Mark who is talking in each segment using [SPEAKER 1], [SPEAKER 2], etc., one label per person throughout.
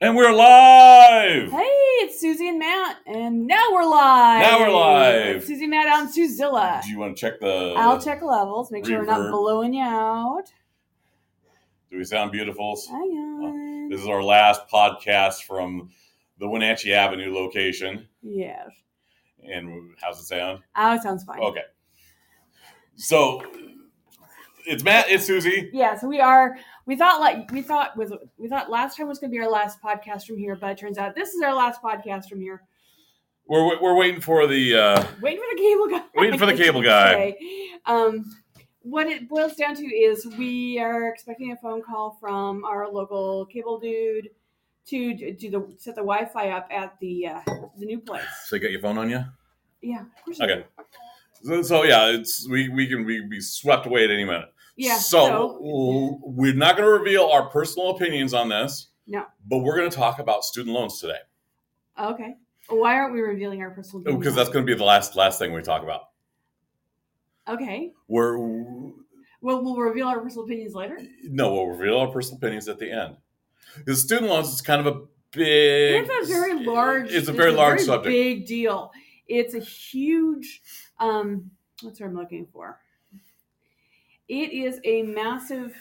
[SPEAKER 1] And we're live.
[SPEAKER 2] Hey, it's Susie and Matt, and now we're live.
[SPEAKER 1] Now we're live.
[SPEAKER 2] It's Susie and Matt on Suzilla.
[SPEAKER 1] Do you want to check the?
[SPEAKER 2] I'll check levels, make sure we're not
[SPEAKER 1] reverb.
[SPEAKER 2] blowing you out.
[SPEAKER 1] Do we sound beautiful?
[SPEAKER 2] Hang on.
[SPEAKER 1] Oh, this is our last podcast from the Wenatchee Avenue location.
[SPEAKER 2] yes.
[SPEAKER 1] And how's it sound?
[SPEAKER 2] Oh, it sounds fine.
[SPEAKER 1] Okay. So it's Matt. It's Susie.
[SPEAKER 2] Yeah, so we are. We thought like we thought was we thought last time was going to be our last podcast from here, but it turns out this is our last podcast from here.
[SPEAKER 1] We're we're waiting for the. Uh,
[SPEAKER 2] Waiting for the cable guy.
[SPEAKER 1] Waiting for the cable guy.
[SPEAKER 2] Um, what it boils down to is we are expecting a phone call from our local cable dude to do the set the Wi-Fi up at the uh, the new place.
[SPEAKER 1] so you got your phone on you?
[SPEAKER 2] Yeah, of course. I
[SPEAKER 1] Okay. So, so yeah, it's we we can be, be swept away at any minute.
[SPEAKER 2] Yeah.
[SPEAKER 1] So,
[SPEAKER 2] So,
[SPEAKER 1] we're not going to reveal our personal opinions on this.
[SPEAKER 2] No.
[SPEAKER 1] But we're going to talk about student loans today
[SPEAKER 2] okay. Why aren't we revealing our personal? Opinions?
[SPEAKER 1] Because that's going to be the last last thing we talk about.
[SPEAKER 2] okay.
[SPEAKER 1] We're
[SPEAKER 2] Well, we'll reveal our personal opinions later.
[SPEAKER 1] no, we'll reveal our personal opinions at the end. Because student loans is kind of a big.
[SPEAKER 2] It's a very large.
[SPEAKER 1] It's a very large subject.
[SPEAKER 2] Big deal. It's a huge. Um, what's what I'm looking for? It is a massive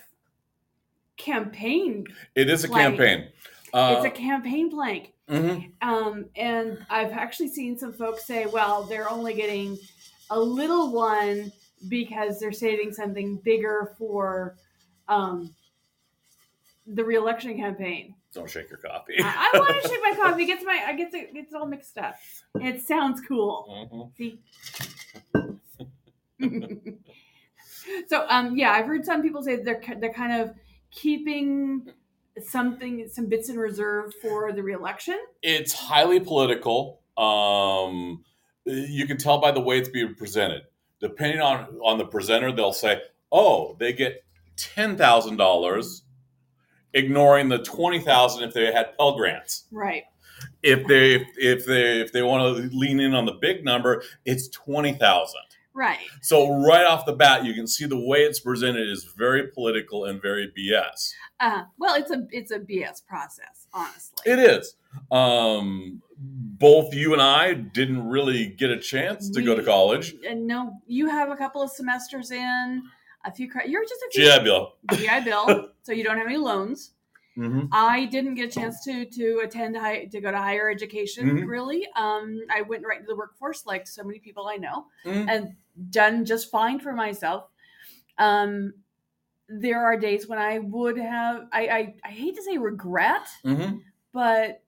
[SPEAKER 2] campaign.
[SPEAKER 1] It is a
[SPEAKER 2] Plank.
[SPEAKER 1] campaign. Uh,
[SPEAKER 2] it's a campaign plank.
[SPEAKER 1] mhm.
[SPEAKER 2] Um, and I've actually seen some folks say, well, they're only getting a little one because they're saving something bigger for um, the reelection campaign.
[SPEAKER 1] Don't shake your coffee.
[SPEAKER 2] I, I want to shake my coffee. It gets my, I gets it, gets all mixed up. It sounds cool.
[SPEAKER 1] Mhm.
[SPEAKER 2] See. so, um, yeah, I've heard some people say they're they're kind of keeping something, some bits in reserve for the reelection.
[SPEAKER 1] It's highly political. Um, you can tell by the way it's being presented. Depending on on the presenter, they'll say, "Oh, they get ten thousand dollars," ignoring the twenty thousand if they had Pell grants.
[SPEAKER 2] Right.
[SPEAKER 1] If they if they if they want to lean in on the big number, it's twenty thousand.
[SPEAKER 2] Right.
[SPEAKER 1] So right off the bat, you can see the way it's presented is very political and very BS.
[SPEAKER 2] Uh, well, it's a it's a BS process, honestly.
[SPEAKER 1] It is. Um, both you and I didn't really get a chance to go to college.
[SPEAKER 2] and no, you have a couple of semesters in, a few. You're just a few.
[SPEAKER 1] GI Bill.
[SPEAKER 2] GI Bill. so you don't have any loans.
[SPEAKER 1] Mm-hmm.
[SPEAKER 2] I didn't get a chance to to attend high, to go to higher education.
[SPEAKER 1] Mhm.
[SPEAKER 2] Really, um, I went right into the workforce, like so many people I know,
[SPEAKER 1] Mhm.
[SPEAKER 2] and done just fine for myself. Um, there are days when I would have. I I, I hate to say regret,
[SPEAKER 1] Mm-hmm.
[SPEAKER 2] but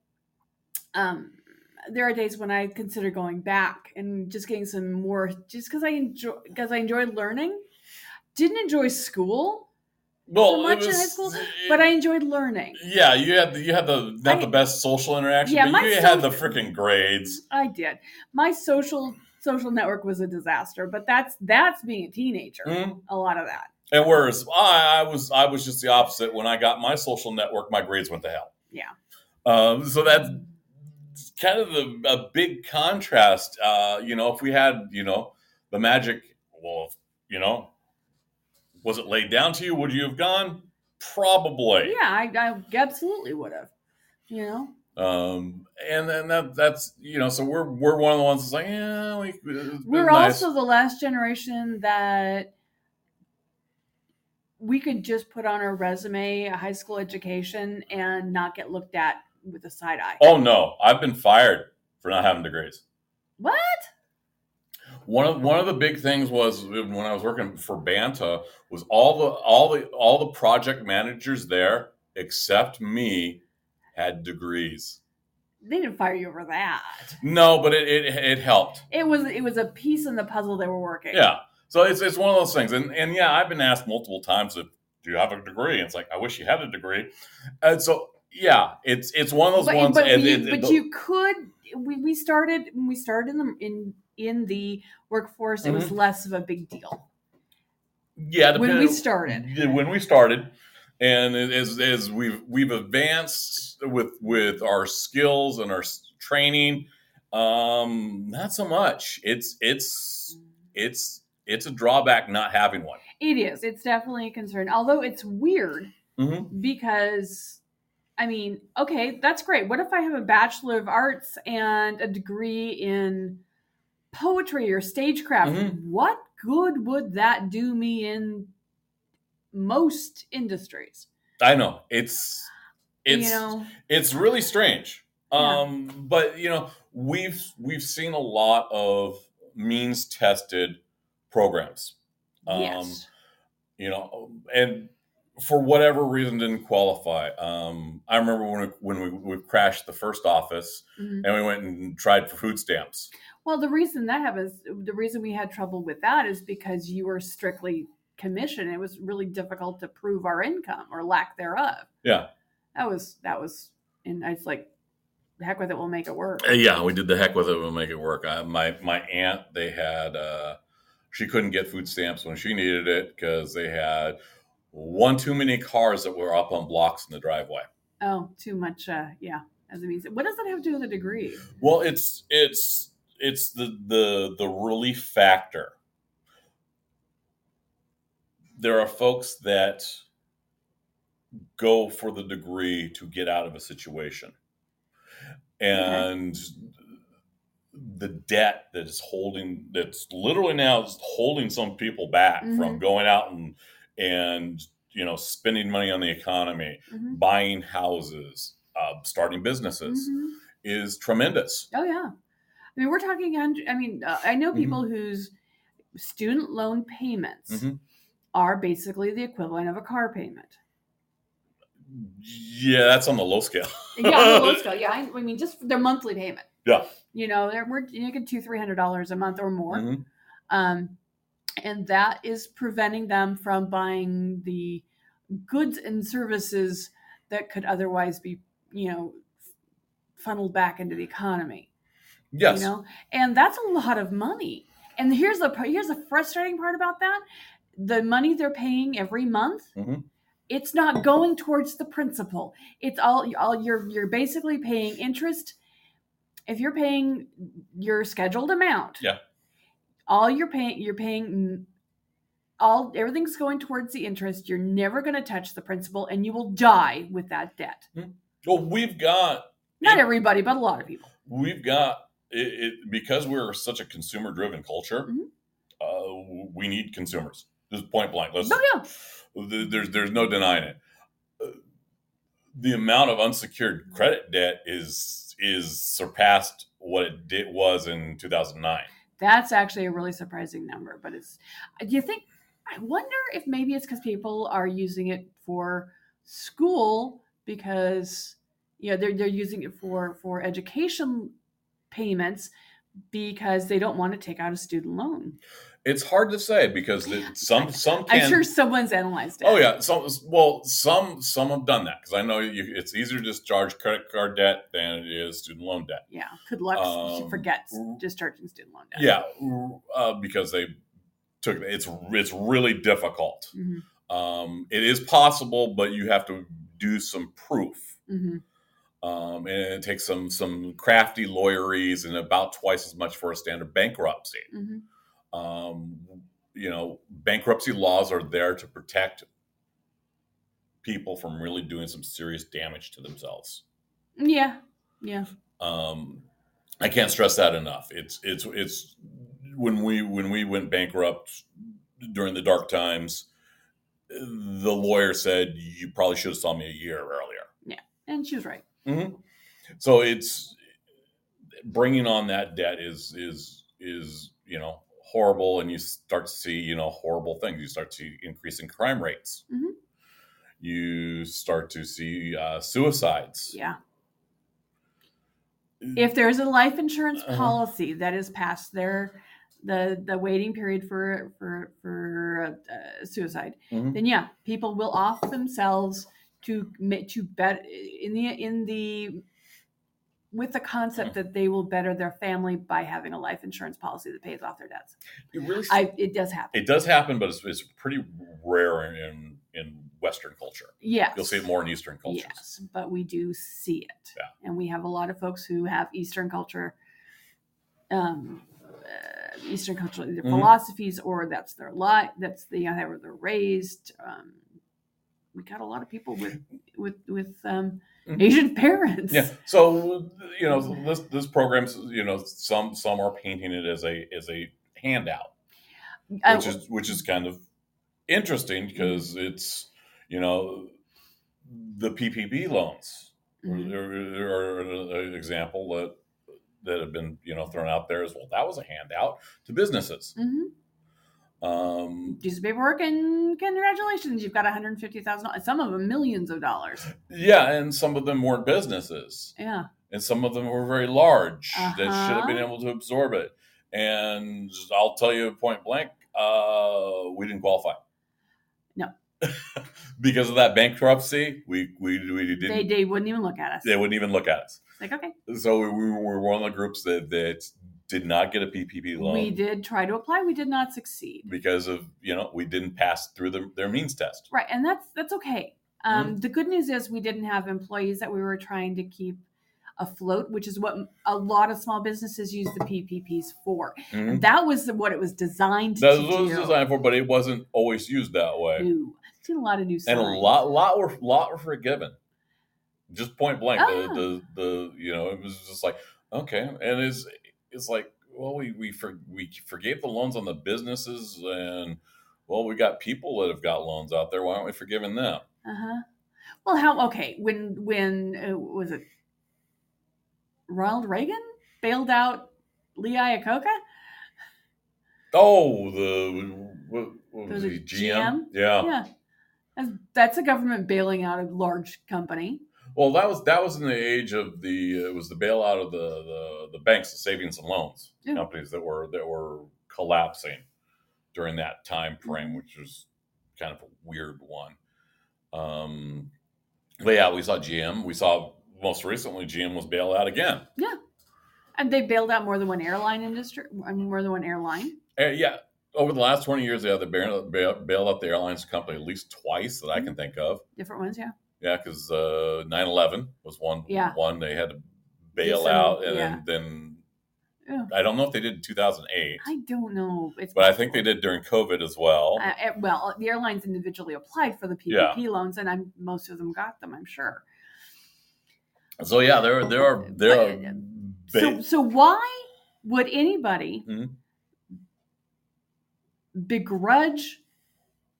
[SPEAKER 2] um, there are days when I consider going back and just getting some more, just because I enjoy because I enjoyed learning. Didn't enjoy school,
[SPEAKER 1] Well,
[SPEAKER 2] So much in high school, but I enjoyed learning.
[SPEAKER 1] yeah, you had the, you had the not
[SPEAKER 2] I-
[SPEAKER 1] the best social interaction,
[SPEAKER 2] Yeah,
[SPEAKER 1] but you had the freaking grades.
[SPEAKER 2] I did. My social social network was a disaster, but that's that's being a teenager.
[SPEAKER 1] Mhm.
[SPEAKER 2] A lot of that.
[SPEAKER 1] And whereas I, I was I was just the opposite. When I got my social network, my grades went to hell.
[SPEAKER 2] Yeah.
[SPEAKER 1] Um, so that's kind of the, a big contrast. Uh, you know, if we had, you know, the magic, well, you know, was it laid down to you? Would you have gone? Probably.
[SPEAKER 2] Yeah, I, I absolutely would have. You know.
[SPEAKER 1] Um, and then that that's you know, so we're we're one of the ones that's like, yeah, we, been
[SPEAKER 2] We're
[SPEAKER 1] nice.
[SPEAKER 2] also the last generation that we could just put on our resume a high school education and not get looked at with a side eye.
[SPEAKER 1] Oh no, I've been fired for not having degrees.
[SPEAKER 2] What?
[SPEAKER 1] One of one of the big things was when I was working for Banta was all the all the all the project managers there except me had degrees.
[SPEAKER 2] They didn't fire you over that.
[SPEAKER 1] No, but it it, it helped.
[SPEAKER 2] It was it was a piece in the puzzle they were working.
[SPEAKER 1] Yeah. So it's it's one of those things, and and yeah, I've been asked multiple times if do you have a degree? And it's like I wish you had a degree, and so yeah, it's it's one of those
[SPEAKER 2] but,
[SPEAKER 1] ones.
[SPEAKER 2] but,
[SPEAKER 1] and
[SPEAKER 2] you,
[SPEAKER 1] it-
[SPEAKER 2] but you could we, we started we started in the in in the workforce it was less of a big deal.
[SPEAKER 1] Yeah,
[SPEAKER 2] when we started.
[SPEAKER 1] when we started. And as, as we've we've advanced with with our skills and our training um not so much. It's it's it's it's a drawback not having one.
[SPEAKER 2] It is. It's definitely a concern. Although it's weird
[SPEAKER 1] mm-hmm.
[SPEAKER 2] because I mean, okay, that's great. What if I have a Bachelor of Arts and a degree in poetry or stagecraft?
[SPEAKER 1] Mhm.
[SPEAKER 2] What good would that do me in most industries?
[SPEAKER 1] I know it's it's
[SPEAKER 2] you know,
[SPEAKER 1] it's really strange.
[SPEAKER 2] Yeah.
[SPEAKER 1] Um, but you know, we've we've seen a lot of means tested programs. Um,
[SPEAKER 2] yes.
[SPEAKER 1] you know, and for whatever reason didn't qualify. Um, I remember when we, when we, we crashed the first office
[SPEAKER 2] Mhm.
[SPEAKER 1] and we went and tried for food stamps.
[SPEAKER 2] Well, the reason that happens, the reason we had trouble with that is because you were strictly commission. It was really difficult to prove our income or lack thereof.
[SPEAKER 1] Yeah,
[SPEAKER 2] That was that was, and I was like, heck with it, we'll make it work.
[SPEAKER 1] Uh, yeah, we did the heck with it. We'll make it work. I, my my aunt, they had uh, she couldn't get food stamps when she needed it because they had one too many cars that were up on blocks in the driveway.
[SPEAKER 2] Oh, too much. Uh, yeah, as a means. What does that have to do with a degree?
[SPEAKER 1] Well, it's it's it's the the the relief factor. There are folks that go for the degree to get out of a situation. And the debt that is holding that's literally now is holding some people back from
[SPEAKER 2] Mhm.
[SPEAKER 1] going out and and you know spending money on the economy,
[SPEAKER 2] Mhm.
[SPEAKER 1] buying houses, uh, starting businesses
[SPEAKER 2] Mhm.
[SPEAKER 1] is tremendous.
[SPEAKER 2] Oh yeah, I mean we're talking. I mean uh, I know
[SPEAKER 1] Mhm.
[SPEAKER 2] people whose student loan payments
[SPEAKER 1] Mhm.
[SPEAKER 2] are basically the equivalent of a car payment.
[SPEAKER 1] Yeah, that's on the low scale.
[SPEAKER 2] Yeah, on the low scale. Yeah, I, I mean just their monthly payment.
[SPEAKER 1] Yeah.
[SPEAKER 2] You know, they're we're making two three hundred dollars a month or more.
[SPEAKER 1] Mhm.
[SPEAKER 2] um, and that is preventing them from buying the goods and services that could otherwise be you know funneled back into the economy
[SPEAKER 1] Yes.
[SPEAKER 2] you know? And that's a lot of money. And here's the here's the frustrating part about that. The money they're paying every month
[SPEAKER 1] Mhm.
[SPEAKER 2] it's not going towards the principal. It's all all you're you're basically paying interest. If you're paying your scheduled amount
[SPEAKER 1] Yeah.
[SPEAKER 2] all you're paying you're paying all everything's going towards the interest. You're never going to touch the principal and you will die with that debt.
[SPEAKER 1] Well, we've got
[SPEAKER 2] not everybody but a lot of people.
[SPEAKER 1] We've got it, it because we're such a consumer driven culture.
[SPEAKER 2] Mhm.
[SPEAKER 1] Uh, we need consumers. Just point blank. Let's,
[SPEAKER 2] no yeah
[SPEAKER 1] there's there's no denying it. Uh, The amount of unsecured credit debt is is surpassed what it did was in 2009.
[SPEAKER 2] That's actually a really surprising number, but it's. Do you think? I wonder if maybe it's because people are using it for school because you know they're they're using it for for education payments because they don't want to take out a student loan.
[SPEAKER 1] It's hard to say because it, some some can.
[SPEAKER 2] I'm sure someone's analyzed it.
[SPEAKER 1] Oh yeah, some well some some have done that because I know you, it's easier to discharge credit card debt than it is student loan debt.
[SPEAKER 2] Yeah. Good luck. she
[SPEAKER 1] Um,
[SPEAKER 2] forgets discharging student loan debt.
[SPEAKER 1] Yeah, uh, because they took it's it's really difficult.
[SPEAKER 2] Mhm,
[SPEAKER 1] Um, it is possible, but you have to do some proof,
[SPEAKER 2] mhm.
[SPEAKER 1] Um, and it takes some some crafty lawyeries and about twice as much for a standard bankruptcy.
[SPEAKER 2] Mhm.
[SPEAKER 1] Um, you know, bankruptcy laws are there to protect people from really doing some serious damage to themselves.
[SPEAKER 2] Yeah. Yeah.
[SPEAKER 1] Um, I can't stress that enough. It's it's it's when we when we went bankrupt during the dark times, the lawyer said you probably should have saw me a year earlier.
[SPEAKER 2] Yeah, and she was right.
[SPEAKER 1] Mm-hmm. So it's bringing on that debt is is is you know horrible, and you start to see you know horrible things. You start to see increasing crime rates.
[SPEAKER 2] Mhm.
[SPEAKER 1] You start to see uh, suicides.
[SPEAKER 2] Yeah. if there's a life insurance
[SPEAKER 1] Uh-huh.
[SPEAKER 2] policy that is past their the the waiting period for for for uh, suicide,
[SPEAKER 1] Mhm.
[SPEAKER 2] then yeah, people will off themselves to to bet in the in the with the concept that they will better their family by having a life insurance policy that pays off their debts.
[SPEAKER 1] It really
[SPEAKER 2] I it does happen.
[SPEAKER 1] It does happen, but it's, it's pretty rare in in Western culture.
[SPEAKER 2] Yes.
[SPEAKER 1] You'll see it more in Eastern cultures.
[SPEAKER 2] Yes, but we do see it.
[SPEAKER 1] Yeah.
[SPEAKER 2] And we have a lot of folks who have Eastern culture, um, uh, Eastern cultural either
[SPEAKER 1] Mhm.
[SPEAKER 2] philosophies or that's their life, that's the how they're raised. Um, we got a lot of people with with with um,
[SPEAKER 1] Mhm.
[SPEAKER 2] Asian parents.
[SPEAKER 1] Yeah. So you know this this program's you know some some are painting it as a as a handout,
[SPEAKER 2] Uh,
[SPEAKER 1] which is which is kind of interesting because it's you know the PPP loans
[SPEAKER 2] mhm.
[SPEAKER 1] are, are an example that that have been you know thrown out there as well. That was a handout to businesses.
[SPEAKER 2] Mhm.
[SPEAKER 1] Um,
[SPEAKER 2] Do some paperwork and congratulations, you've got $150,000. Some of them millions of dollars.
[SPEAKER 1] yeah, and some of them weren't businesses.
[SPEAKER 2] Yeah.
[SPEAKER 1] and some of them were very large that should have been
[SPEAKER 2] Uh-huh.
[SPEAKER 1] able to absorb it. And I'll tell you point blank, uh, we didn't qualify.
[SPEAKER 2] No.
[SPEAKER 1] because of that bankruptcy, we we, we didn't.
[SPEAKER 2] They,
[SPEAKER 1] They,
[SPEAKER 2] they wouldn't even look at us.
[SPEAKER 1] They wouldn't even look at us.
[SPEAKER 2] like, okay.
[SPEAKER 1] So we, we were one of the groups that that did not get a PPP loan
[SPEAKER 2] We did try to apply. We did not succeed.
[SPEAKER 1] because of you know we didn't pass through the, their means test.
[SPEAKER 2] Right, and that's that's okay. Um,
[SPEAKER 1] Mm-hmm.
[SPEAKER 2] The good news is we didn't have employees that we were trying to keep afloat, which is what a lot of small businesses use the PPPs for.
[SPEAKER 1] Mhm.
[SPEAKER 2] That was what it was designed
[SPEAKER 1] That
[SPEAKER 2] to
[SPEAKER 1] was what it
[SPEAKER 2] do.
[SPEAKER 1] was designed for, but it wasn't always used that way.
[SPEAKER 2] New. I've seen a lot of new
[SPEAKER 1] and a lot lot were lot were forgiven just point blank
[SPEAKER 2] Ah.
[SPEAKER 1] the, the the you know it was just like okay and it's it's like well we we for, we forgave the loans on the businesses and well we got people that have got loans out there why aren't we forgiving them
[SPEAKER 2] Uh-huh. Well, how okay when when uh, was it Ronald Reagan bailed out Lee Iacocca?
[SPEAKER 1] oh the what, what was
[SPEAKER 2] Was
[SPEAKER 1] he GM?
[SPEAKER 2] GM?
[SPEAKER 1] yeah
[SPEAKER 2] Yeah. That's, that's a government bailing out a large company.
[SPEAKER 1] Well that was that was in the age of the it was the bailout of the the, the banks the savings and loans
[SPEAKER 2] Yeah.
[SPEAKER 1] companies that were that were collapsing during that time frame
[SPEAKER 2] Mhm.
[SPEAKER 1] which was kind of a weird one um but yeah we saw gm we saw most recently gm was bailed out again Yeah,
[SPEAKER 2] And they bailed out more than one airline industry, I mean, more than one airline.
[SPEAKER 1] Uh, yeah over the last 20 years yeah they bailed, bailed bailed out the airlines company at least twice that i
[SPEAKER 2] Mm-hmm.
[SPEAKER 1] can think of
[SPEAKER 2] Different ones, yeah.
[SPEAKER 1] Yeah because uh 9-11 was one
[SPEAKER 2] Yeah.
[SPEAKER 1] one they had to bail out and
[SPEAKER 2] yeah.
[SPEAKER 1] then, then i don't know if they did in 2008
[SPEAKER 2] I don't know. It's
[SPEAKER 1] but i think they did during covid as well
[SPEAKER 2] Uh, uh, well, the airlines individually applied for the PPP loans, and I'm most of them got them. I'm sure.
[SPEAKER 1] so yeah there there are there are
[SPEAKER 2] So,
[SPEAKER 1] ba-
[SPEAKER 2] so why would anybody
[SPEAKER 1] Mhm.
[SPEAKER 2] begrudge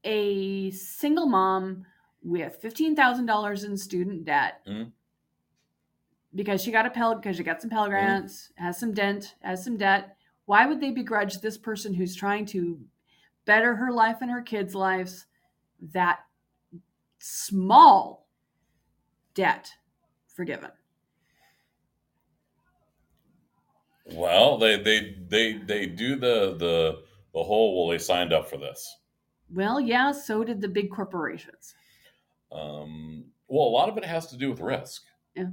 [SPEAKER 2] a single mom with fifteen thousand dollars in student debt
[SPEAKER 1] Mhm.
[SPEAKER 2] because she got a Pell because she got some Pell Grants, has some dent, has some debt? Why would they begrudge this person who's trying to better her life and her kids' lives that small debt forgiven?
[SPEAKER 1] Well, they they they they do the the the whole. Well, they signed up for this.
[SPEAKER 2] Well, yeah, so did the big corporations.
[SPEAKER 1] Um, well, a lot of it has to do with risk.
[SPEAKER 2] Yeah.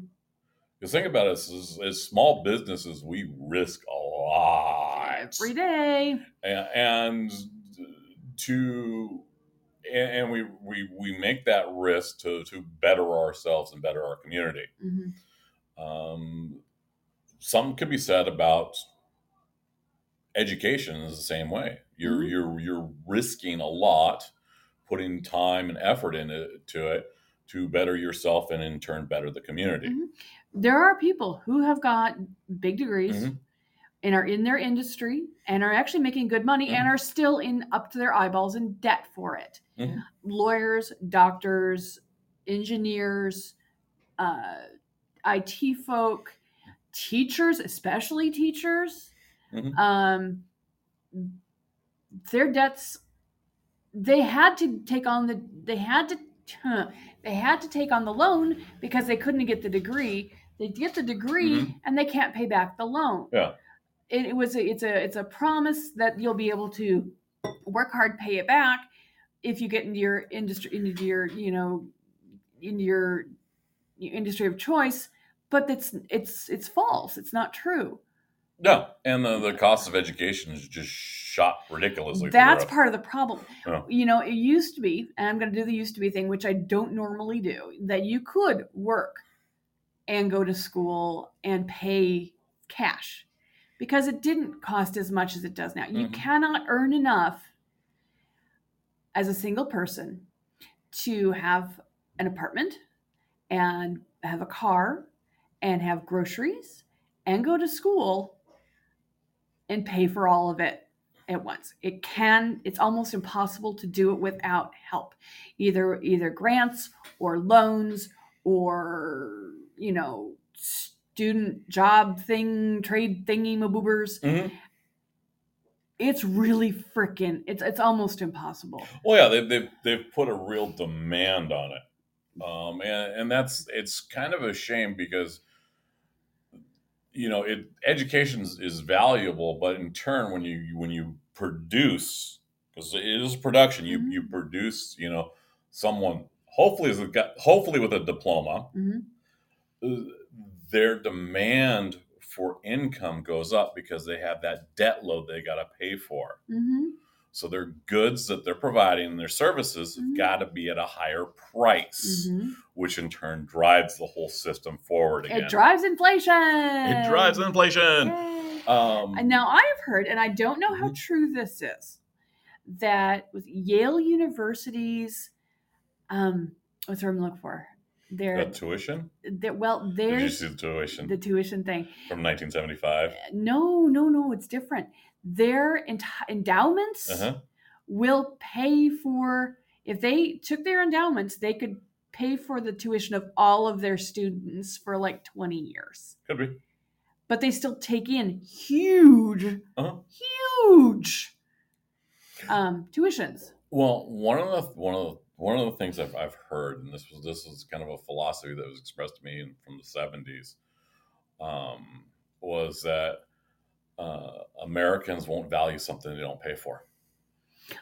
[SPEAKER 1] Because think about it, as, as small businesses, we risk a lot
[SPEAKER 2] Every day.
[SPEAKER 1] and, and to and, and we, we we make that risk to to better ourselves and better our community.
[SPEAKER 2] Mhm.
[SPEAKER 1] Um, some could be said about education is the same way. You're
[SPEAKER 2] Mhm.
[SPEAKER 1] you're you're risking a lot, putting time and effort into it to better yourself and in turn better the community.
[SPEAKER 2] Mhm. There are people who have got big degrees
[SPEAKER 1] Mhm.
[SPEAKER 2] and are in their industry and are actually making good money and are still in up to their eyeballs in debt for it.
[SPEAKER 1] Mhm.
[SPEAKER 2] Lawyers, doctors, engineers, uh, IT folk, teachers, especially teachers.
[SPEAKER 1] Mhm.
[SPEAKER 2] Um, their debts they had to take on the they had to they had to take on the loan because they couldn't get the degree. They get the degree mm-hmm. and they can't pay back the loan.
[SPEAKER 1] Yeah.
[SPEAKER 2] it, it was a, it's a it's a promise that you'll be able to work hard pay it back if you get into your industry into your you know in your, your industry of choice but it's it's it's false. It's not true.
[SPEAKER 1] No, and the, the cost of education is just shot ridiculously.
[SPEAKER 2] That's part of the problem.
[SPEAKER 1] Yeah.
[SPEAKER 2] You know, it used to be, and I'm going to do the used to be thing, which I don't normally do, that you could work and go to school and pay cash because it didn't cost as much as it does now. You
[SPEAKER 1] Mhm.
[SPEAKER 2] cannot earn enough as a single person to have an apartment and have a car and have groceries and go to school and pay for all of it at once. It can it's almost impossible to do it without help. Either either grants or loans or you know student job thing trade thingy maboobers.
[SPEAKER 1] Mhm.
[SPEAKER 2] It's really freaking it's it's almost impossible.
[SPEAKER 1] Well, yeah, they, they've they've put a real demand on it, um, and and that's it's kind of a shame because you know it education is valuable, but in turn, when you when you produce, because it is production, you
[SPEAKER 2] Mhm.
[SPEAKER 1] you produce, you know, someone hopefully is a, hopefully with a diploma,
[SPEAKER 2] Mhm.
[SPEAKER 1] uh, their demand for income goes up because they have that debt load they got to pay for.
[SPEAKER 2] Mhm.
[SPEAKER 1] So their goods that they're providing, their services, have
[SPEAKER 2] Mhm.
[SPEAKER 1] got to be at a higher price,
[SPEAKER 2] Mhm.
[SPEAKER 1] which in turn drives the whole system forward again.
[SPEAKER 2] It drives inflation.
[SPEAKER 1] It drives inflation.
[SPEAKER 2] Yay.
[SPEAKER 1] Um,
[SPEAKER 2] And now I have heard, and I don't know how
[SPEAKER 1] Mhm.
[SPEAKER 2] true this is, that with Yale University's, um, what's the word I'm looking for? Their,
[SPEAKER 1] the tuition?
[SPEAKER 2] their well,
[SPEAKER 1] Did you
[SPEAKER 2] there's
[SPEAKER 1] see the tuition
[SPEAKER 2] the tuition thing.
[SPEAKER 1] from 1975?
[SPEAKER 2] No, no, no, it's different. Their enti- endowments
[SPEAKER 1] Uh-huh.
[SPEAKER 2] will pay for if they took their endowments, they could pay for the tuition of all of their students for like 20 years.
[SPEAKER 1] Could be.
[SPEAKER 2] But they still take in huge,
[SPEAKER 1] Uh-huh.
[SPEAKER 2] huge um, tuitions.
[SPEAKER 1] Well, one of the one of the one of the things I've, I've heard, and this was this is kind of a philosophy that was expressed to me in, from the seventies, um, was that uh, Americans won't value something they don't pay for,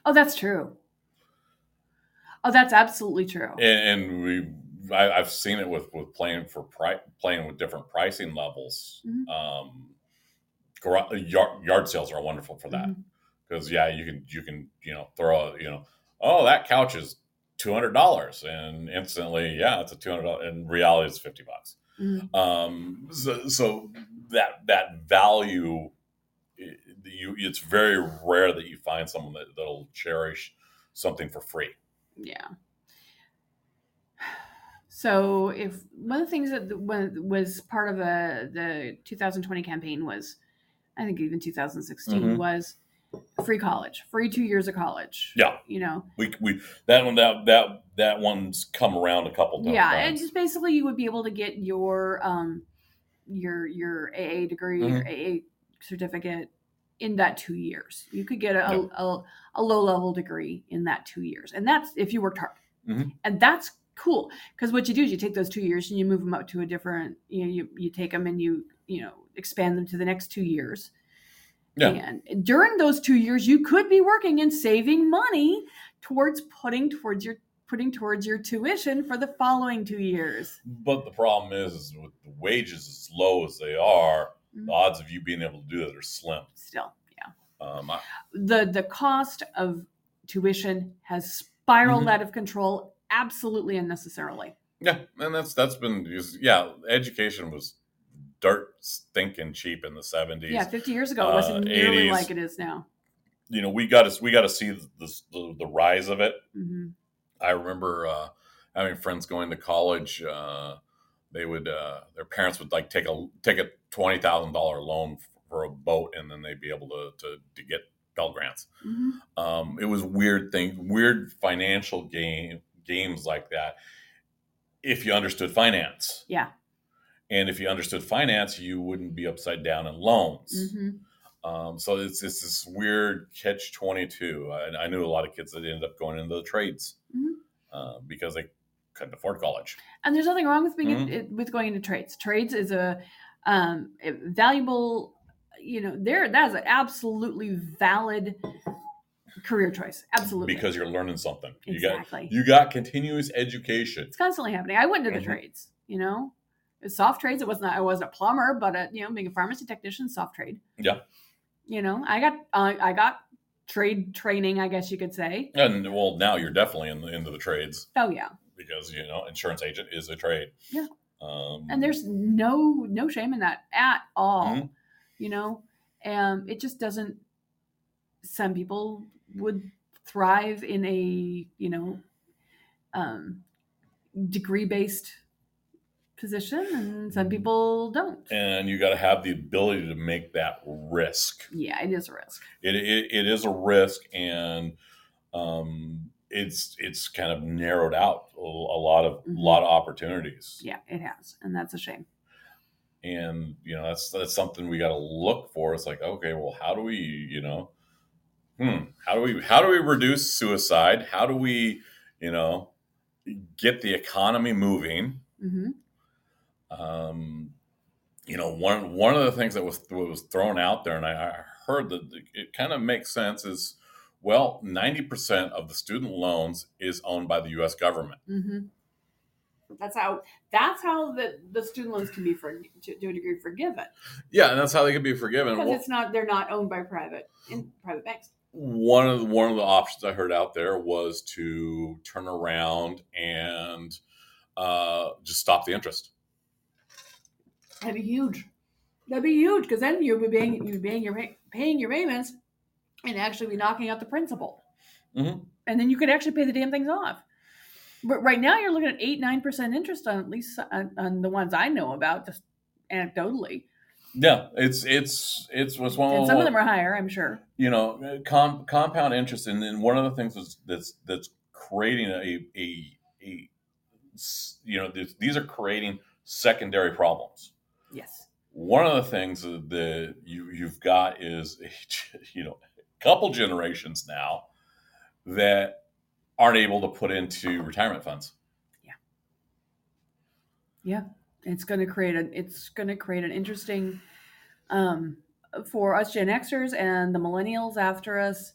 [SPEAKER 2] Oh, that's true. Oh, that's absolutely true.
[SPEAKER 1] and, and we I, I've seen it with with playing for pri- playing with different pricing levels.
[SPEAKER 2] Mhm.
[SPEAKER 1] Um, gar- yard, yard sales are wonderful for that. Because yeah, you can you can you know throw a, you know oh that couch is two hundred dollars and instantly yeah it's a two hundred dollars in reality it's fifty bucks.
[SPEAKER 2] Mhm.
[SPEAKER 1] Um, so, so that that value you it's very rare that you find someone that that'll cherish something for free.
[SPEAKER 2] Yeah. So, if one of the things that was part of the the 2020 campaign was, I think even 2016
[SPEAKER 1] Mhm.
[SPEAKER 2] was free college, free two years of college.
[SPEAKER 1] Yeah.
[SPEAKER 2] You know,
[SPEAKER 1] We we that one that that that one's come around a couple times.
[SPEAKER 2] yeah, and just basically you would be able to get your um your your AA degree, your
[SPEAKER 1] Mm-hmm.
[SPEAKER 2] AA certificate in that two years. You could get a,
[SPEAKER 1] Yeah.
[SPEAKER 2] a, a low level degree in that two years, and that's if you worked hard,
[SPEAKER 1] Mhm.
[SPEAKER 2] and that's cool because what you do is you take those two years and you move them up to a different. You know, you you take them and you you know expand them to the next two years.
[SPEAKER 1] Yeah.
[SPEAKER 2] And during those two years, you could be working and saving money towards putting towards your putting towards your tuition for the following two years.
[SPEAKER 1] But the problem is, is with the wages as low as they are,
[SPEAKER 2] Mhm.
[SPEAKER 1] the odds of you being able to do that are slim.
[SPEAKER 2] Still, yeah.
[SPEAKER 1] Um, I,
[SPEAKER 2] The the cost of tuition has spiraled
[SPEAKER 1] Mhm.
[SPEAKER 2] out of control absolutely unnecessarily.
[SPEAKER 1] Yeah, and that's that's been used- yeah. Education was dirt stinking cheap in the seventies.
[SPEAKER 2] Yeah, 50 years ago it
[SPEAKER 1] uh,
[SPEAKER 2] wasn't nearly
[SPEAKER 1] 80s.
[SPEAKER 2] like it is now.
[SPEAKER 1] You know, we got to we got to see the, the the rise of it.
[SPEAKER 2] hmm
[SPEAKER 1] I remember uh, having friends going to college. Uh, they would uh, their parents would like take a take a twenty thousand dollar loan for a boat, and then they'd be able to to, to get Pell grants.
[SPEAKER 2] hmm
[SPEAKER 1] Um, it was weird thing, weird financial game games like that. If you understood finance,
[SPEAKER 2] Yeah.
[SPEAKER 1] and if you understood finance, you wouldn't be upside down in loans.
[SPEAKER 2] hmm
[SPEAKER 1] Um, so it's, it's this weird catch twenty two. I, I knew a lot of kids that ended up going into the trades
[SPEAKER 2] Mhm.
[SPEAKER 1] uh, because they couldn't afford college.
[SPEAKER 2] And there's nothing wrong with being
[SPEAKER 1] Mhm.
[SPEAKER 2] it, with going into trades. Trades is a um, valuable, you know, there that is an absolutely valid career choice. Absolutely,
[SPEAKER 1] because you're learning something. You
[SPEAKER 2] exactly.
[SPEAKER 1] got you got continuous education.
[SPEAKER 2] it's constantly happening. I went into the
[SPEAKER 1] Mhm.
[SPEAKER 2] trades, you know, soft trades. It wasn't. I wasn't a plumber, but a, you know, being a pharmacy technician, soft trade.
[SPEAKER 1] Yeah.
[SPEAKER 2] You know, I got uh, I got trade training, I guess you could say.
[SPEAKER 1] And well, now you're definitely in the, into the trades
[SPEAKER 2] Oh yeah,
[SPEAKER 1] because you know insurance agent is a trade.
[SPEAKER 2] Yeah.
[SPEAKER 1] Um,
[SPEAKER 2] and there's no no shame in that at all.
[SPEAKER 1] Mhm.
[SPEAKER 2] You know, and it just doesn't. Some people would thrive in a you know, um, degree based position, and some people don't.
[SPEAKER 1] and you got to have the ability to make that risk.
[SPEAKER 2] Yeah, it is a risk.
[SPEAKER 1] It, it, it is a risk, and um, it's it's kind of narrowed out a, a lot of
[SPEAKER 2] Mhm.
[SPEAKER 1] lot of opportunities.
[SPEAKER 2] Yeah, it has, and that's a shame.
[SPEAKER 1] and you know that's that's something we got to look for. It's like okay, well, how do we you know, hmm, how do we how do we reduce suicide? How do we you know get the economy moving?
[SPEAKER 2] hmm
[SPEAKER 1] Um, you know, one one of the things that was was thrown out there, and I, I heard that it kind of makes sense is. Well, ninety percent of the student loans is owned by the U.S. government.
[SPEAKER 2] hmm That's how. That's how the the student loans can be for to, to a degree forgiven
[SPEAKER 1] Yeah, and that's how they can be forgiven.
[SPEAKER 2] because
[SPEAKER 1] Well,
[SPEAKER 2] it's not. They're not owned by private in private banks.
[SPEAKER 1] One of the, one of the options I heard out there was to turn around and uh, just stop the interest.
[SPEAKER 2] That'd be huge. That'd be huge because then you'd be paying you'd be paying your paying your payments and actually be knocking out the principal,
[SPEAKER 1] Mhm.
[SPEAKER 2] and then you could actually pay the damn things off. But right now you're looking at eight nine percent interest on at least on, on the ones I know about, just anecdotally,
[SPEAKER 1] Yeah, it's it's it's was one
[SPEAKER 2] and some of them are higher, I'm sure.
[SPEAKER 1] you know uh, com, compound interest, and then one of the things that's that's, that's creating a, a a you know this, these are creating secondary problems.
[SPEAKER 2] Yes.
[SPEAKER 1] One of the things that you you've got is you know a couple generations now that aren't able to put into retirement funds.
[SPEAKER 2] It's going to create a it's going to create an interesting um, for us Gen Xers and the millennials after us.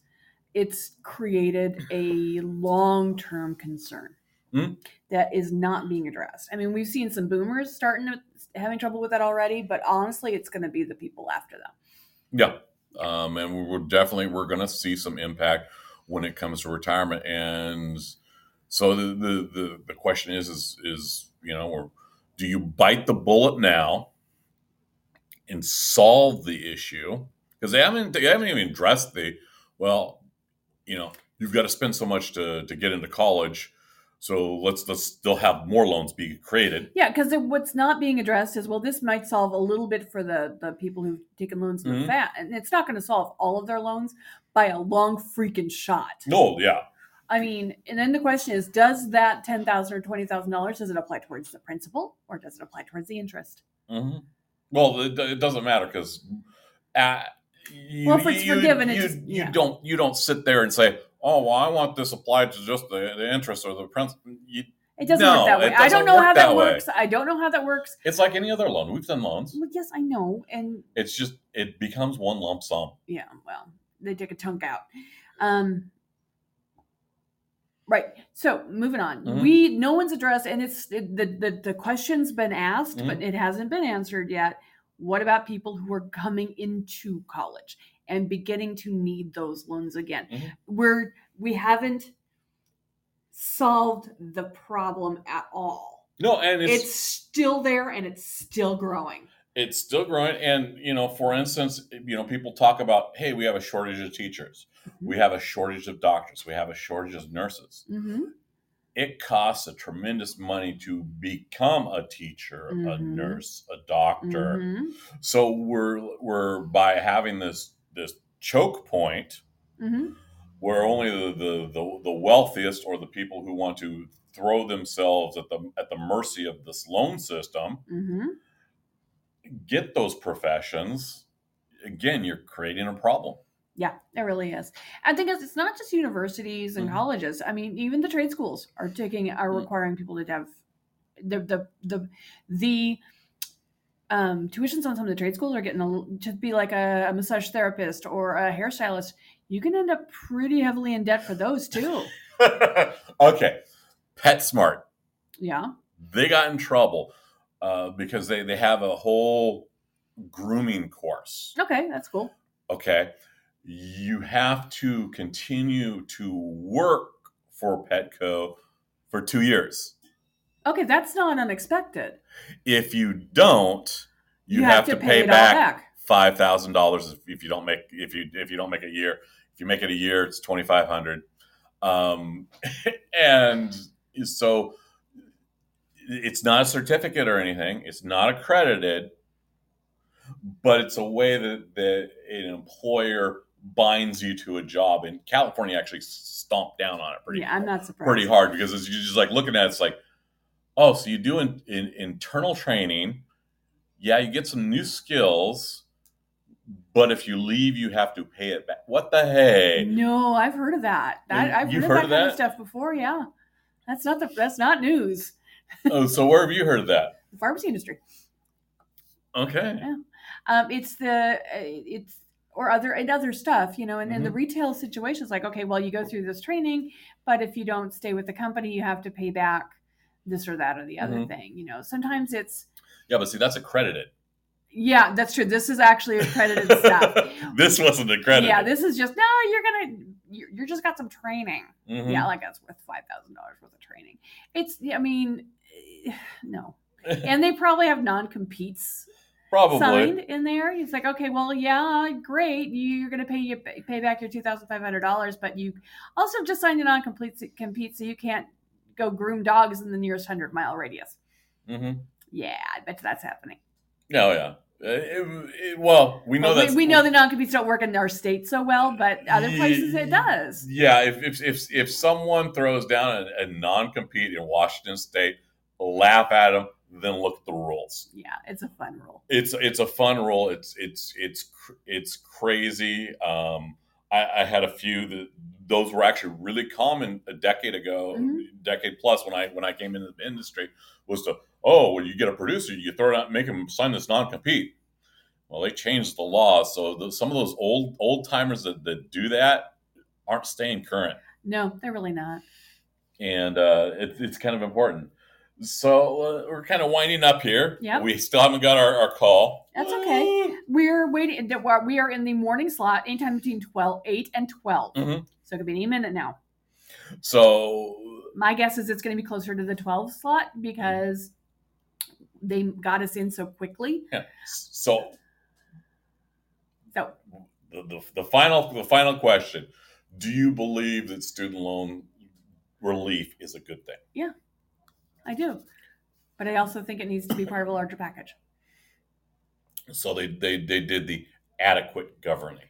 [SPEAKER 2] It's created a long term concern
[SPEAKER 1] Hmm.
[SPEAKER 2] that is not being addressed. I mean, we've seen some boomers starting to having trouble with that already, but honestly, it's going to be the people after them.
[SPEAKER 1] Yeah, um, and we're definitely we're going to see some impact when it comes to retirement, and so the the the, the question is is is you know, or do you bite the bullet now and solve the issue because they haven't they haven't even addressed the well, you know, you've got to spend so much to to get into college. So let's let's still have more loans be created.
[SPEAKER 2] Yeah, because what's not being addressed is well, this might solve a little bit for the the people who've taken loans in the
[SPEAKER 1] Mhm.
[SPEAKER 2] fat, and it's not going to solve all of their loans by a long freaking shot.
[SPEAKER 1] No, yeah,
[SPEAKER 2] I mean, and then the question is, does that ten thousand or twenty thousand dollars does it apply towards the principal or does it apply towards the interest?
[SPEAKER 1] hmm Well, it, it doesn't matter because, uh, you,
[SPEAKER 2] Well, if it's
[SPEAKER 1] you,
[SPEAKER 2] forgiven, it
[SPEAKER 1] you,
[SPEAKER 2] just-
[SPEAKER 1] you
[SPEAKER 2] yeah.
[SPEAKER 1] don't you don't sit there and say, "Oh, well, I want this applied to just the, the interest or the principal." You,
[SPEAKER 2] It doesn't
[SPEAKER 1] No,
[SPEAKER 2] work that way. I don't know how that,
[SPEAKER 1] that
[SPEAKER 2] works. I don't know how that works.
[SPEAKER 1] it's like any other loan. We've done loans.
[SPEAKER 2] Well, yes, I know, and
[SPEAKER 1] It's just it becomes one lump sum.
[SPEAKER 2] yeah, well, they take a chunk out. Um, right. So moving on,
[SPEAKER 1] Mhm.
[SPEAKER 2] we no one's addressed, and it's it, the, the the question's been asked,
[SPEAKER 1] Mhm.
[SPEAKER 2] but it hasn't been answered yet. What about people who are coming into college and beginning to need those loans again?
[SPEAKER 1] Mhm.
[SPEAKER 2] We're we haven't solved the problem at all.
[SPEAKER 1] No, and it's
[SPEAKER 2] It's still there and it's still growing.
[SPEAKER 1] it's still growing. And you know, for instance, you know, people talk about, "Hey, we have a shortage of teachers. We have a shortage of doctors. We have a shortage of nurses."
[SPEAKER 2] Mm-hmm.
[SPEAKER 1] it costs a tremendous money to become a teacher, a
[SPEAKER 2] Mhm.
[SPEAKER 1] nurse, a doctor.
[SPEAKER 2] Mm-hmm.
[SPEAKER 1] So we're we're by having this this choke point
[SPEAKER 2] Mm-hmm.
[SPEAKER 1] where only the, the the the wealthiest or the people who want to throw themselves at the at the mercy of this loan system
[SPEAKER 2] Mm-hmm.
[SPEAKER 1] get those professions. Again, you're creating a problem.
[SPEAKER 2] Yeah, it really is. I think it's, it's not just universities and
[SPEAKER 1] Mhm.
[SPEAKER 2] colleges. I mean, even the trade schools are taking are
[SPEAKER 1] Mhm.
[SPEAKER 2] requiring people to have the the the the um, tuitions on some of the trade schools are getting a, to be like a, a massage therapist or a hairstylist. You can end up pretty heavily in debt for those too.
[SPEAKER 1] okay, PetSmart.
[SPEAKER 2] Yeah.
[SPEAKER 1] they got in trouble uh, because they, they have a whole grooming course.
[SPEAKER 2] Okay, that's cool.
[SPEAKER 1] Okay. You have to continue to work for Petco for two years.
[SPEAKER 2] Okay, that's not unexpected.
[SPEAKER 1] If you don't, you, have, to, pay,
[SPEAKER 2] all
[SPEAKER 1] back
[SPEAKER 2] back.
[SPEAKER 1] five thousand dollars if you don't make if you if you don't make a year. If you make it a year, it's twenty five hundred. Um, and so it's not a certificate or anything. It's not accredited, but it's a way that, that an employer binds you to a job. And California actually stomped down on it pretty
[SPEAKER 2] yeah, I'm not surprised.
[SPEAKER 1] pretty hard because it's, you're just like looking at it, it's like, oh, so you do in, in, internal training. Yeah, you get some new skills, but if you leave, you have to pay it back. What the hey?
[SPEAKER 2] No, I've heard of that. That I've heard,
[SPEAKER 1] heard
[SPEAKER 2] of that,
[SPEAKER 1] of
[SPEAKER 2] kind of stuff before. Yeah, that's not the that's not news.
[SPEAKER 1] oh, so where have you heard of that?
[SPEAKER 2] The pharmacy industry.
[SPEAKER 1] Okay.
[SPEAKER 2] Um, it's the uh, it's or other and other stuff, you know. And then the
[SPEAKER 1] Mhm.
[SPEAKER 2] retail is like okay, well, you go through this training, but if you don't stay with the company, you have to pay back this or that or the other
[SPEAKER 1] Mhm.
[SPEAKER 2] thing. You know, sometimes it's
[SPEAKER 1] Yeah, but see, that's accredited.
[SPEAKER 2] yeah, that's true. This is actually accredited stuff.
[SPEAKER 1] this wasn't accredited.
[SPEAKER 2] Yeah, this is just no. You're gonna you're, you're just got some training.
[SPEAKER 1] Mhm.
[SPEAKER 2] Yeah, like that's worth five thousand dollars worth of training. It's I mean, no, and they probably have non competes
[SPEAKER 1] Probably.
[SPEAKER 2] signed in there. He's like, okay, well, yeah, great. You're going to pay you pay back your two thousand five hundred dollars, but you also just signed a non-complete compete, so you can't go groom dogs in the nearest hundred mile radius.
[SPEAKER 1] hmm
[SPEAKER 2] Yeah, I bet that's happening.
[SPEAKER 1] Oh yeah. Uh, it- it- well, we know
[SPEAKER 2] Well,
[SPEAKER 1] that
[SPEAKER 2] we, know the non-competes don't work in our state so well, but other places it does.
[SPEAKER 1] Yeah, if if if, if someone throws down a, a non-compete in Washington State, laugh at them, then look at the rules.
[SPEAKER 2] Yeah, it's a fun rule.
[SPEAKER 1] It's it's a fun rule. It's it's it's it's crazy. Um, I, I had a few that those were actually really common a decade ago,
[SPEAKER 2] Mhm.
[SPEAKER 1] decade plus when I when I came into the industry was to oh when you get a producer you throw it out make him sign this non-compete. Well, they changed the law, so the, some of those old old timers that, that do that aren't staying current,
[SPEAKER 2] No, they're really not.
[SPEAKER 1] and uh, it, it's kind of important. So uh, we're kind of winding up here.
[SPEAKER 2] Yeah.
[SPEAKER 1] We still haven't got our, our call.
[SPEAKER 2] That's okay. We're waiting. We are in the morning slot, anytime between 12, 8 and 12.
[SPEAKER 1] Mhm.
[SPEAKER 2] So it could be any minute now.
[SPEAKER 1] So
[SPEAKER 2] My guess is it's going to be closer to the 12 slot because they got us in so quickly.
[SPEAKER 1] yeah. So
[SPEAKER 2] So
[SPEAKER 1] the, the, the final the final question: Do you believe that student loan relief is a good thing?
[SPEAKER 2] I do. But I also think it needs to be part of a larger package.
[SPEAKER 1] So they they, they did the adequate governing.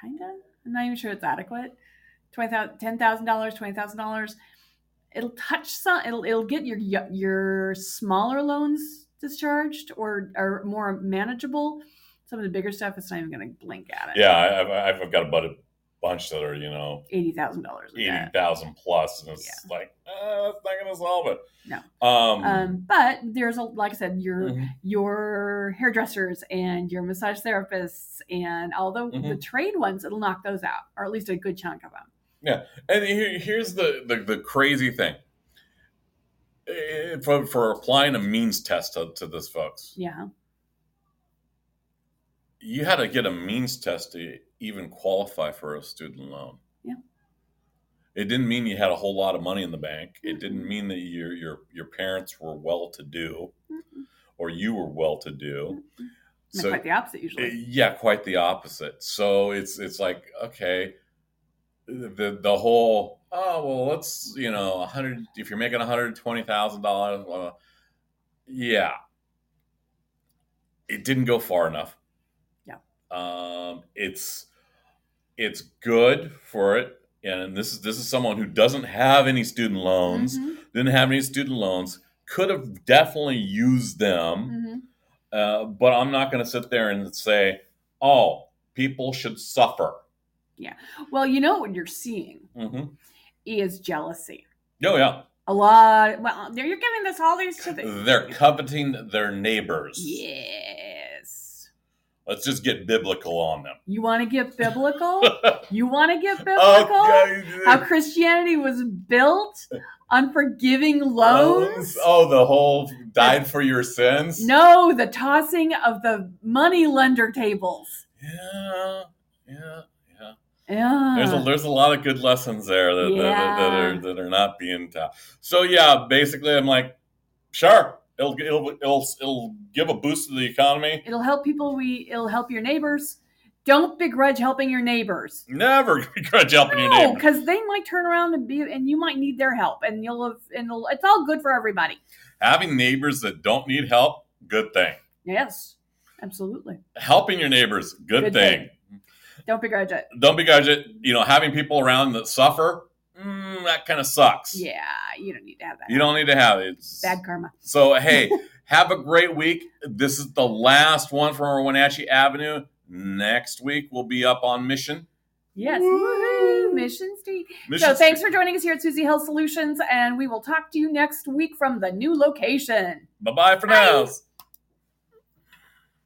[SPEAKER 2] Kind of. I'm not even sure it's adequate. $20,000 $10,000, $20,000. It'll touch some, it'll, it'll get your, your smaller loans discharged or, are more manageable. Some of the bigger stuff, it's not even going to blink at it.
[SPEAKER 1] Yeah, I've, I've got a bunch that are you know
[SPEAKER 2] $80,000 of
[SPEAKER 1] eighty plus, and it's like uh, that's not going to solve it.
[SPEAKER 2] No.
[SPEAKER 1] Um.
[SPEAKER 2] Um, but there's a like I said, your
[SPEAKER 1] mhm.
[SPEAKER 2] your hairdressers and your massage therapists and all the, the
[SPEAKER 1] Mhm.
[SPEAKER 2] trade ones, it'll knock those out, or at least a good chunk of them.
[SPEAKER 1] Yeah, and here, here's the, the, the crazy thing. Eh, For, for applying a means test to, to this, folks,
[SPEAKER 2] Yeah.
[SPEAKER 1] You had to get a means test to even qualify for a student loan.
[SPEAKER 2] Yeah.
[SPEAKER 1] It didn't mean you had a whole lot of money in the bank. It didn't mean that your your your parents were well to do
[SPEAKER 2] Mm-mm.
[SPEAKER 1] or you were well to do.
[SPEAKER 2] Not quite the opposite usually.
[SPEAKER 1] Uh, Yeah, quite the opposite. So it's it's like okay, the the whole oh well let's you know hundred if you're making one hundred twenty thousand dollars, yeah, it didn't go far enough.
[SPEAKER 2] Yeah.
[SPEAKER 1] um, it's it's good for it, and this is this is someone who doesn't have any student loans,
[SPEAKER 2] Mhm,
[SPEAKER 1] didn't have any student loans, could have definitely used them.
[SPEAKER 2] mhm.
[SPEAKER 1] Uh, but I'm not going to sit there and say, "Oh, people should suffer." Yeah.
[SPEAKER 2] Well, you know what you're seeing
[SPEAKER 1] hmm
[SPEAKER 2] is jealousy.
[SPEAKER 1] Oh yeah,
[SPEAKER 2] A lot. Well, you're giving this all these to the.
[SPEAKER 1] they're coveting their neighbors.
[SPEAKER 2] Yes.
[SPEAKER 1] Let's just get biblical on them.
[SPEAKER 2] You want to get biblical? you want to get biblical?
[SPEAKER 1] Okay.
[SPEAKER 2] How Christianity was built on forgiving loans?
[SPEAKER 1] Oh, the whole died for your sins.
[SPEAKER 2] No, the tossing of the money lender tables.
[SPEAKER 1] Yeah, yeah, yeah.
[SPEAKER 2] Yeah.
[SPEAKER 1] There's a there's a lot of good lessons there that, that, that, that are that are not being taught. So yeah, basically, I'm like, sure, it'll it'll it'll, it'll give a boost to the economy.
[SPEAKER 2] it'll help people we it'll help your neighbors Don't begrudge helping your neighbors.
[SPEAKER 1] Never begrudge helping your
[SPEAKER 2] No, because they might turn around and be, and you might need their help, and you'll have, and it's all good for everybody.
[SPEAKER 1] Having neighbors that don't need help, good thing.
[SPEAKER 2] Yes, absolutely.
[SPEAKER 1] Helping your neighbors, good,
[SPEAKER 2] Good
[SPEAKER 1] thing.
[SPEAKER 2] thing. Don't begrudge it.
[SPEAKER 1] Don't begrudge it. You know, having people around that suffer, mm, that kind of sucks.
[SPEAKER 2] Yeah, you don't need to have that.
[SPEAKER 1] You don't need to have it. It's,
[SPEAKER 2] Bad karma.
[SPEAKER 1] So, hey, have a great week. This is the last one from Wenatchee Avenue. Next week, we'll be up on Mission.
[SPEAKER 2] Yes.
[SPEAKER 1] Woo!
[SPEAKER 2] Woohoo! Mission Street.
[SPEAKER 1] Mission
[SPEAKER 2] so thanks
[SPEAKER 1] Street.
[SPEAKER 2] for joining us here at Susie Health Solutions, and we will talk to you next week from the new location.
[SPEAKER 1] Bye bye for
[SPEAKER 2] Bye.
[SPEAKER 1] now.